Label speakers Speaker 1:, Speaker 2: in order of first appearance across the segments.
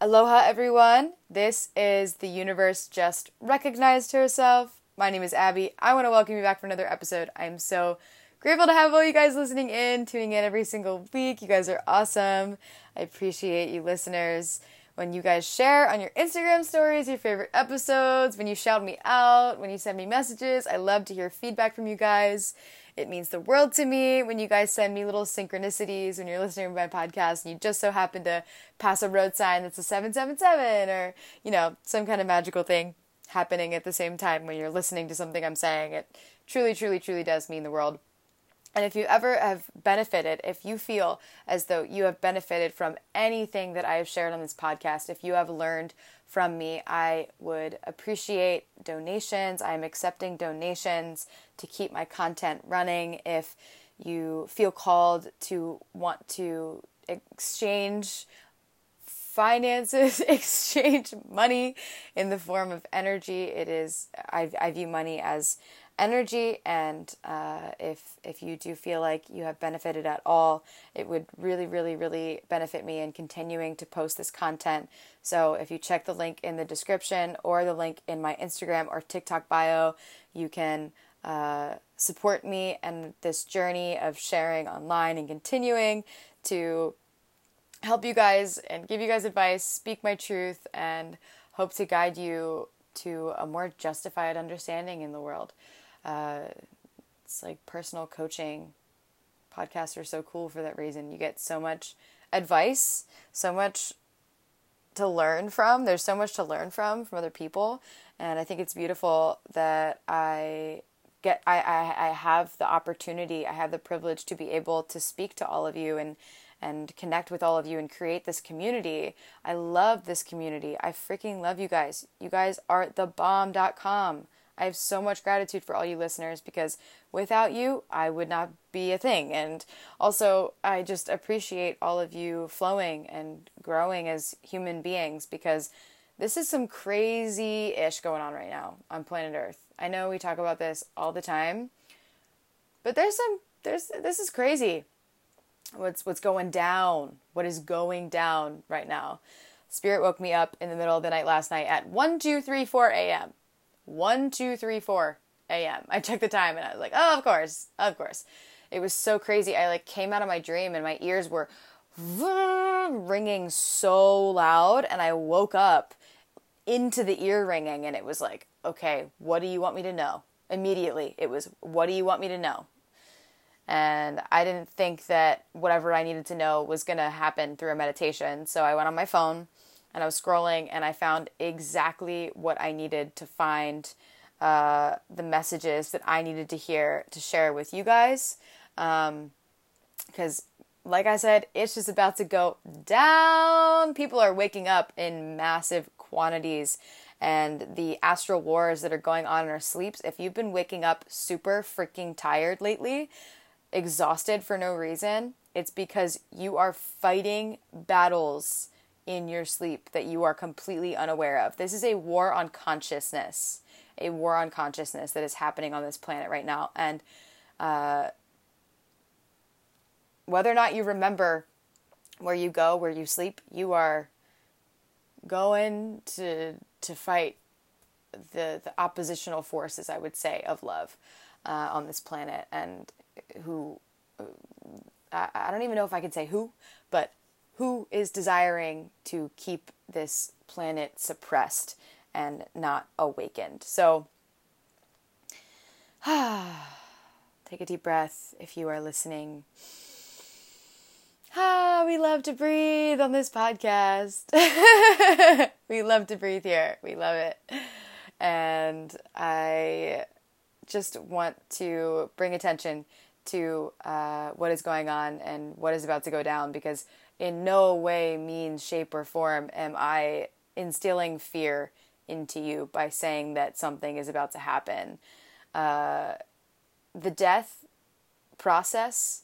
Speaker 1: Aloha, everyone. This is The Universe Just Recognized Herself. My name is Abbey. I want to welcome you back for another episode. I'm so grateful to have all you guys listening in, tuning in every single week. You guys are awesome. I appreciate you listeners. When you guys share on your Instagram stories your favorite episodes, when you shout me out, when you send me messages, I love to hear feedback from you guys. It means the world to me when you guys send me little synchronicities when you're listening to my podcast and you just so happen to pass a road sign that's a 777 or, you know, some kind of magical thing happening at the same time when you're listening to something I'm saying. It truly, truly, truly does mean the world. And if you ever have benefited, if you feel as though you have benefited from anything that I have shared on this podcast, if you have learned from me, I would appreciate donations. I am accepting donations to keep my content running. If you feel called to want to exchange finances, exchange money in the form of energy, it is, I, I view money as energy and uh, if if you do feel like you have benefited at all it would really really really benefit me in continuing to post this content. So if you check the link in the description or the link in my instagram or tiktok bio you can uh, support me and this journey of sharing online and continuing to help you guys and give you guys advice speak my truth and hope to guide you to a more justified understanding in the world uh, it's like personal coaching. Podcasts are so cool for that reason. You get so much advice, so much to learn from. There's so much to learn from from other people, and I think it's beautiful that I get I, I, I have the opportunity, I have the privilege to be able to speak to all of you and and connect with all of you and create this community. I love this community. I freaking love you guys. You guys are the bomb.com. I have so much gratitude for all you listeners because without you, I would not be a thing. And also, I just appreciate all of you flowing and growing as human beings because this is some crazy ish going on right now on planet Earth. I know we talk about this all the time, but there's some, there's, this is crazy. What's, what's going down? What is going down right now? Spirit woke me up in the middle of the night last night at 1, 2, 3, 4 a.m. 1, 2, 3, 4 a.m. I checked the time and I was like, oh, of course, of course. It was so crazy. I like came out of my dream and my ears were ringing so loud and I woke up into the ear ringing and it was like, okay, what do you want me to know? Immediately, it was, what do you want me to know? And I didn't think that whatever I needed to know was going to happen through a meditation. So I went on my phone and I was scrolling and I found exactly what I needed to find uh, the messages that I needed to hear to share with you guys. Because, um, like I said, it's just about to go down. People are waking up in massive quantities. And the astral wars that are going on in our sleeps, if you've been waking up super freaking tired lately, exhausted for no reason, it's because you are fighting battles in your sleep that you are completely unaware of. This is a war on consciousness, a war on consciousness that is happening on this planet right now. And uh, whether or not you remember where you go, where you sleep, you are going to to fight the the oppositional forces, I would say, of love uh, on this planet, and who I, I don't even know if I could say who, but who is desiring to keep this planet suppressed and not awakened. So, take a deep breath if you are listening. Ah, we love to breathe on this podcast. we love to breathe here. We love it. And I just want to bring attention to uh, what is going on and what is about to go down because in no way, means, shape, or form am I instilling fear into you by saying that something is about to happen. Uh, the death process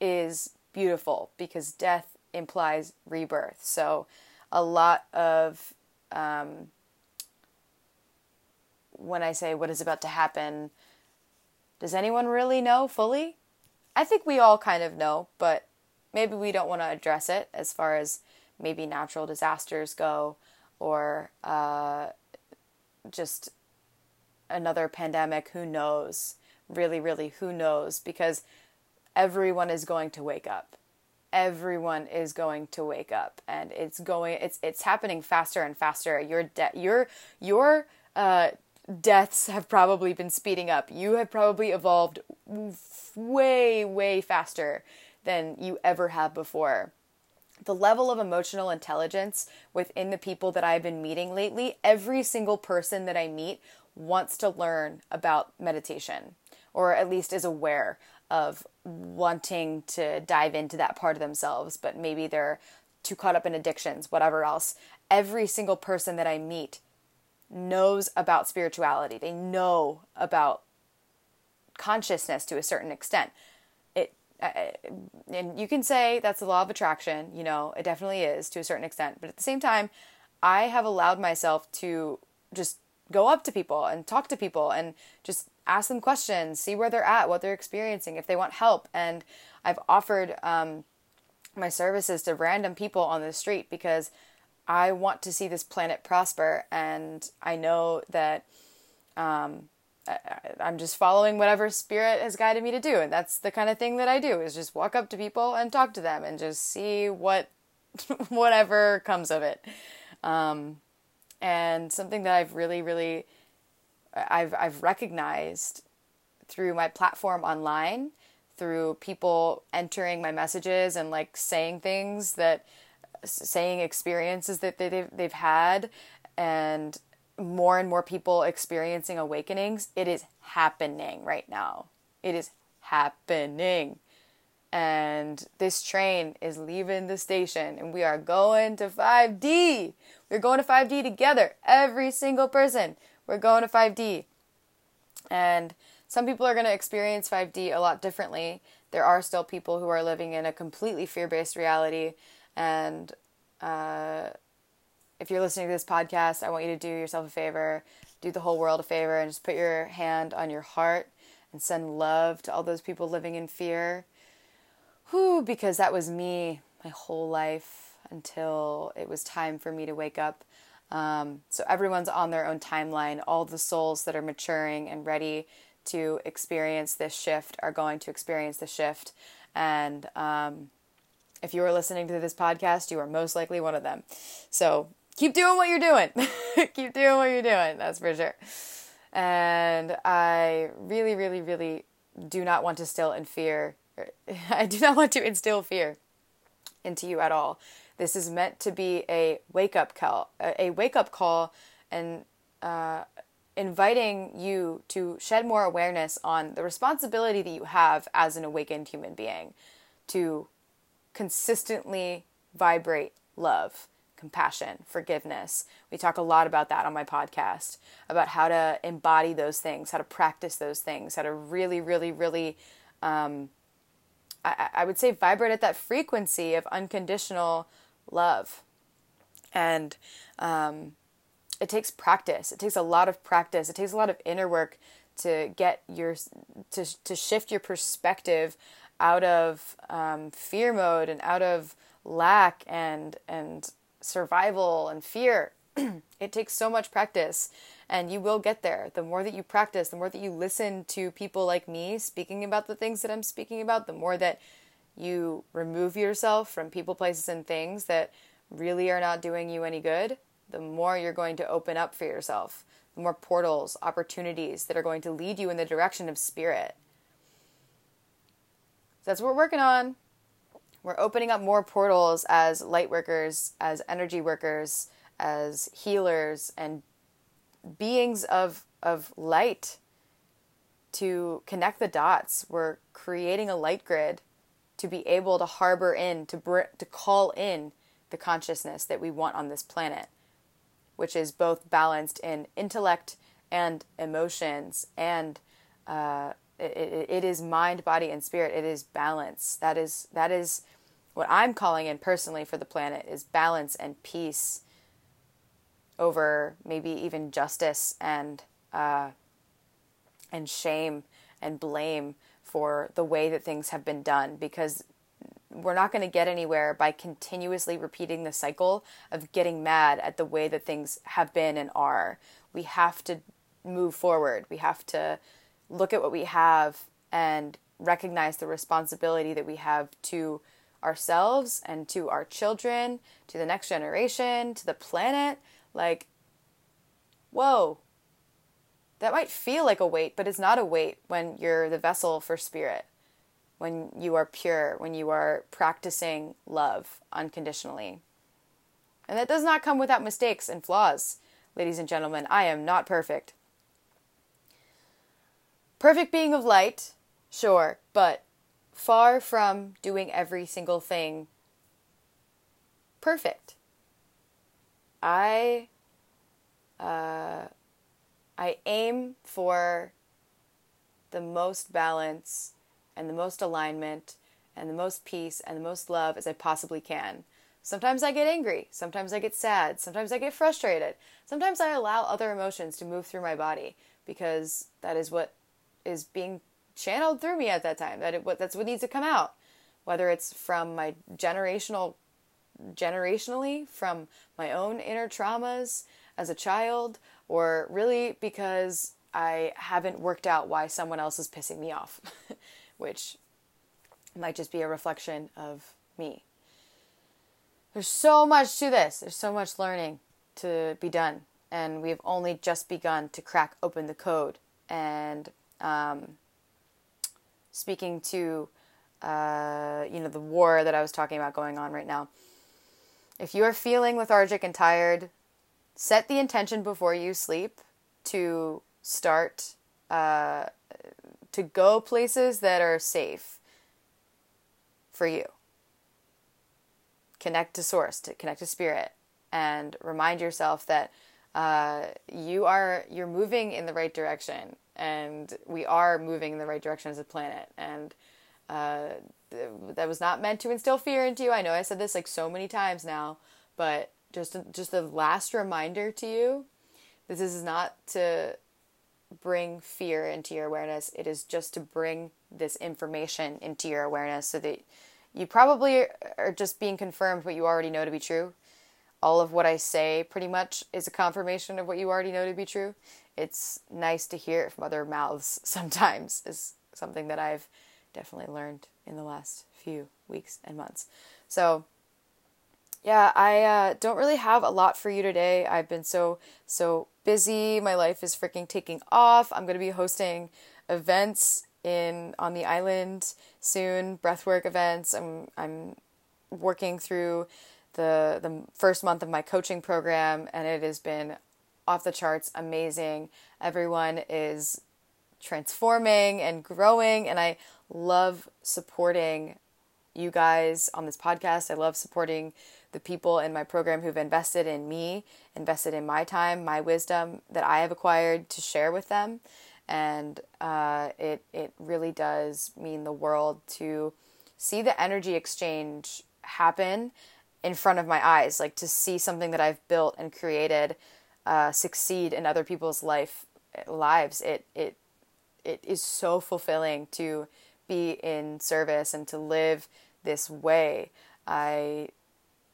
Speaker 1: is beautiful because death implies rebirth. So, a lot of um, when I say what is about to happen, does anyone really know fully? I think we all kind of know, but maybe we don't want to address it as far as maybe natural disasters go or uh, just another pandemic. Who knows? Really, really, who knows? Because everyone is going to wake up. Everyone is going to wake up, and it's going. It's it's happening faster and faster. Your de- your your uh, deaths have probably been speeding up. You have probably evolved way way faster than you ever have before the level of emotional intelligence within the people that I've been meeting lately, every single person that I meet wants to learn about meditation or at least is aware of wanting to dive into that part of themselves, but maybe they're too caught up in addictions, whatever else. Every single person that I meet knows about spirituality, they know about consciousness to a certain extent It and you can say that's the law of attraction, you know, it definitely is to a certain extent. But at the same time, I have allowed myself to just go up to people and talk to people and just ask them questions, see where they're at, what they're experiencing, if they want help. And I've offered um, my services to random people on the street because I want to see this planet prosper. And I know that um, I, am just following whatever spirit has guided me to do, and that's the kind of thing that I do is just walk up to people and talk to them and just see what whatever comes of it. Um, and something that I've really, really I've I've recognized through my platform online, through people entering my messages and like saying things that saying experiences that they've they've had and more and more people experiencing awakenings, it is happening right now. It is happening. And this train is leaving the station and we are going to 5D. We're going to 5D together. Every single person. We're going to 5D. And some people are going to experience 5D a lot differently. There are still people who are living in a completely fear based reality and uh, if you're listening to this podcast, I want you to do yourself a favor, do the whole world a favor, and just put your hand on your heart and send love to all those people living in fear. Whew, because that was me my whole life until it was time for me to wake up. Um, so everyone's on their own timeline. All the souls that are maturing and ready to experience this shift are going to experience the shift. And um, if you are listening to this podcast, you are most likely one of them. So keep doing what you're doing. keep doing what you're doing. That's for sure. And I really, really, really do not want to still in fear. I do not want to instill fear into you at all. This is meant to be a wake up call, a wake up call, and uh, inviting you to shed more awareness on the responsibility that you have as an awakened human being to consistently vibrate love compassion, forgiveness. We talk a lot about that on my podcast about how to embody those things, how to practice those things, how to really, really, really, um, I, I would say, vibrate at that frequency of unconditional love. And um, it takes practice. It takes a lot of practice. It takes a lot of inner work to get your to to shift your perspective out of um, fear mode and out of lack and and survival and fear. it takes so much practice and you will get there. The more that you practice, the more that you listen to people like me speaking about the things that I'm speaking about, the more that you remove yourself from people, places, and things that really are not doing you any good, the more you're going to open up for yourself, the more portals, opportunities that are going to lead you in the direction of spirit. So that's what we're working on. We're opening up more portals as light workers, as energy workers, as healers, and beings of, of light to connect the dots. We're creating a light grid to be able to harbor in, to, br- to call in the consciousness that we want on this planet, which is both balanced in intellect and emotions and uh, it, it is mind body and spirit it is balance that is that is what I'm calling in personally for the planet is balance and peace over maybe even justice and uh, and shame and blame for the way that things have been done because we're not going to get anywhere by continuously repeating the cycle of getting mad at the way that things have been and are. We have to move forward. We have to look at what we have and recognize the responsibility that we have to ourselves and to our children, to the next generation, to the planet. Like, whoa, that might feel like a weight, but it's not a weight when you're the vessel for spirit, when you are pure, when you are practicing love unconditionally. And that does not come without mistakes and flaws, ladies and gentlemen. I am not perfect. Perfect being of light, sure, but far from doing every single thing perfect. I uh, I aim for the most balance and the most alignment and the most peace and the most love as I possibly can. Sometimes I get angry, sometimes I get sad, sometimes I get frustrated. Sometimes I allow other emotions to move through my body because that is what is being channeled through me at that time. That it, what that's what needs to come out, whether it's from my generational, generationally from my own inner traumas as a child, or really because I haven't worked out why someone else is pissing me off, which might just be a reflection of me. There's so much to this. There's so much learning to be done, and we've only just begun to crack open the code and um, speaking to uh, you know the war that I was talking about going on right now. If you are feeling lethargic and tired, set the intention before you sleep to start uh, to go places that are safe for you. Connect to source, to connect to spirit, and remind yourself that uh, you are you're moving in the right direction and we are moving in the right direction as a planet. And uh, that was not meant to instill fear into you. I know I said this like so many times now, but just just the last reminder to you, this is not to bring fear into your awareness. It is just to bring this information into your awareness so that you probably are just being confirmed what you already know to be true. All of what I say pretty much is a confirmation of what you already know to be true it's nice to hear it from other mouths sometimes is something that I've definitely learned in the last few weeks and months. So yeah, I uh, don't really have a lot for you today. I've been so so busy. My life is freaking taking off. I'm going to be hosting events in on the island soon, breathwork events. I'm I'm working through the the first month of my coaching program and it has been off the charts, amazing. Everyone is transforming and growing, and I love supporting you guys on this podcast. I love supporting the people in my program who've invested in me, invested in my time, my wisdom that I have acquired to share with them. And uh, it it really does mean the world to see the energy exchange happen in front of my eyes, like to see something that I've built and created uh, succeed in other people's life lives. It it it is so fulfilling to be in service and to live this way. I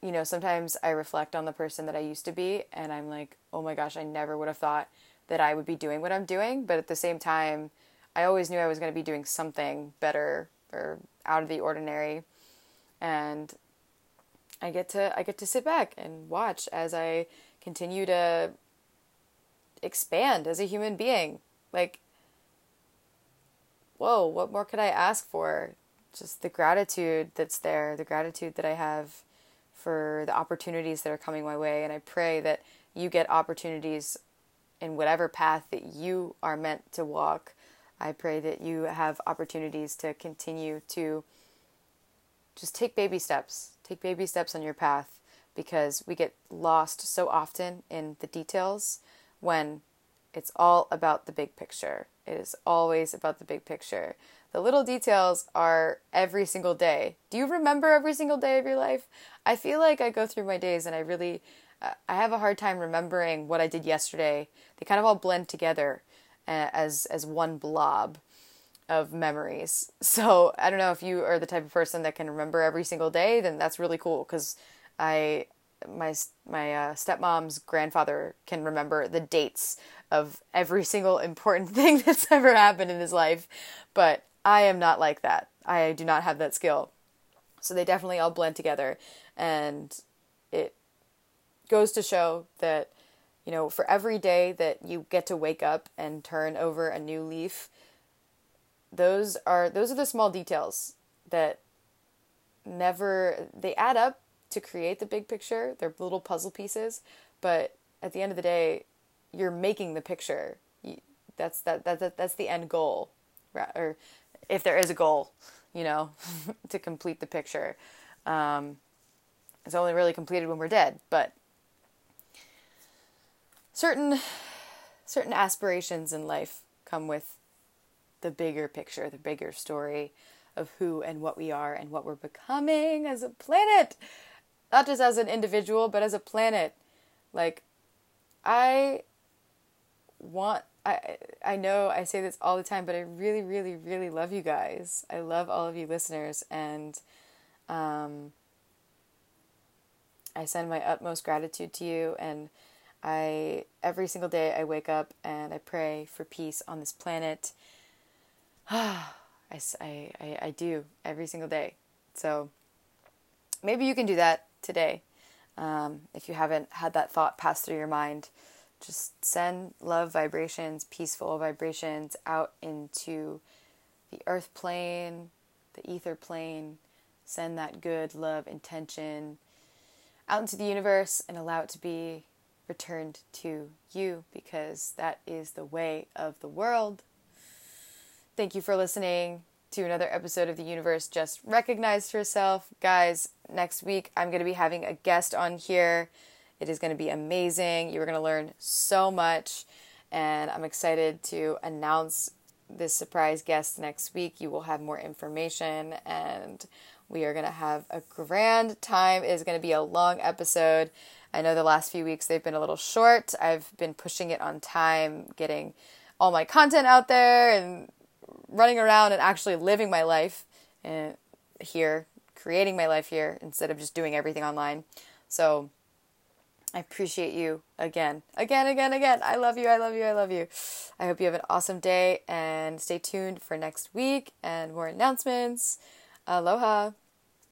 Speaker 1: you know, sometimes I reflect on the person that I used to be and I'm like, "Oh my gosh, I never would have thought that I would be doing what I'm doing." But at the same time, I always knew I was going to be doing something better or out of the ordinary. And I get to I get to sit back and watch as I continue to expand as a human being. Like, whoa, what more could I ask for? Just the gratitude that's there, the gratitude that I have for the opportunities that are coming my way. And I pray that you get opportunities in whatever path that you are meant to walk. I pray that you have opportunities to continue to just take baby steps. Take baby steps on your path because we get lost so often in the details when it's all about the big picture. It is always about the big picture. The little details are every single day. Do you remember every single day of your life? I feel like I go through my days and I really uh, I have a hard time remembering what I did yesterday. They kind of all blend together uh, as as one blob. of memories. So I don't know if you are the type of person that can remember every single day, then that's really cool because I my my uh, stepmom's grandfather can remember the dates of every single important thing that's ever happened in his life, but I am not like that. I do not have that skill. So they definitely all blend together and it goes to show that you know, for every day that you get to wake up and turn over a new leaf, those are those are the small details that never they add up to create the big picture. They're little puzzle pieces, but at the end of the day, you're making the picture. That's that, that, that that's the end goal, or if there is a goal, you know, to complete the picture. Um, it's only really completed when we're dead, but certain certain aspirations in life come with the bigger picture, the bigger story of who and what we are and what we're becoming as a planet. Not just as an individual, but as a planet. Like I want I I know I say this all the time, but I really, really, really love you guys. I love all of you listeners and um I send my utmost gratitude to you and I every single day I wake up and I pray for peace on this planet. I, I, I, I do every single day. So maybe you can do that today. Um, if you haven't had that thought pass through your mind, just send love vibrations, peaceful vibrations out into the earth plane, the ether plane. Send that good love intention out into the universe and allow it to be returned to you because that is the way of the world. Thank you for listening to another episode of The Universe Just Recognized Herself. Guys, next week I'm going to be having a guest on here. It is going to be amazing. You're going to learn so much, and I'm excited to announce this surprise guest next week. You will have more information, and we are going to have a grand time. It is going to be a long episode. I know the last few weeks they've been a little short. I've been pushing it on time, getting all my content out there and running around and actually living my life eh, here, creating my life here instead of just doing everything online. So I appreciate you again, again, again, again. I love you. I love you. I love you. I hope you have an awesome day and stay tuned for next week and more announcements. Aloha.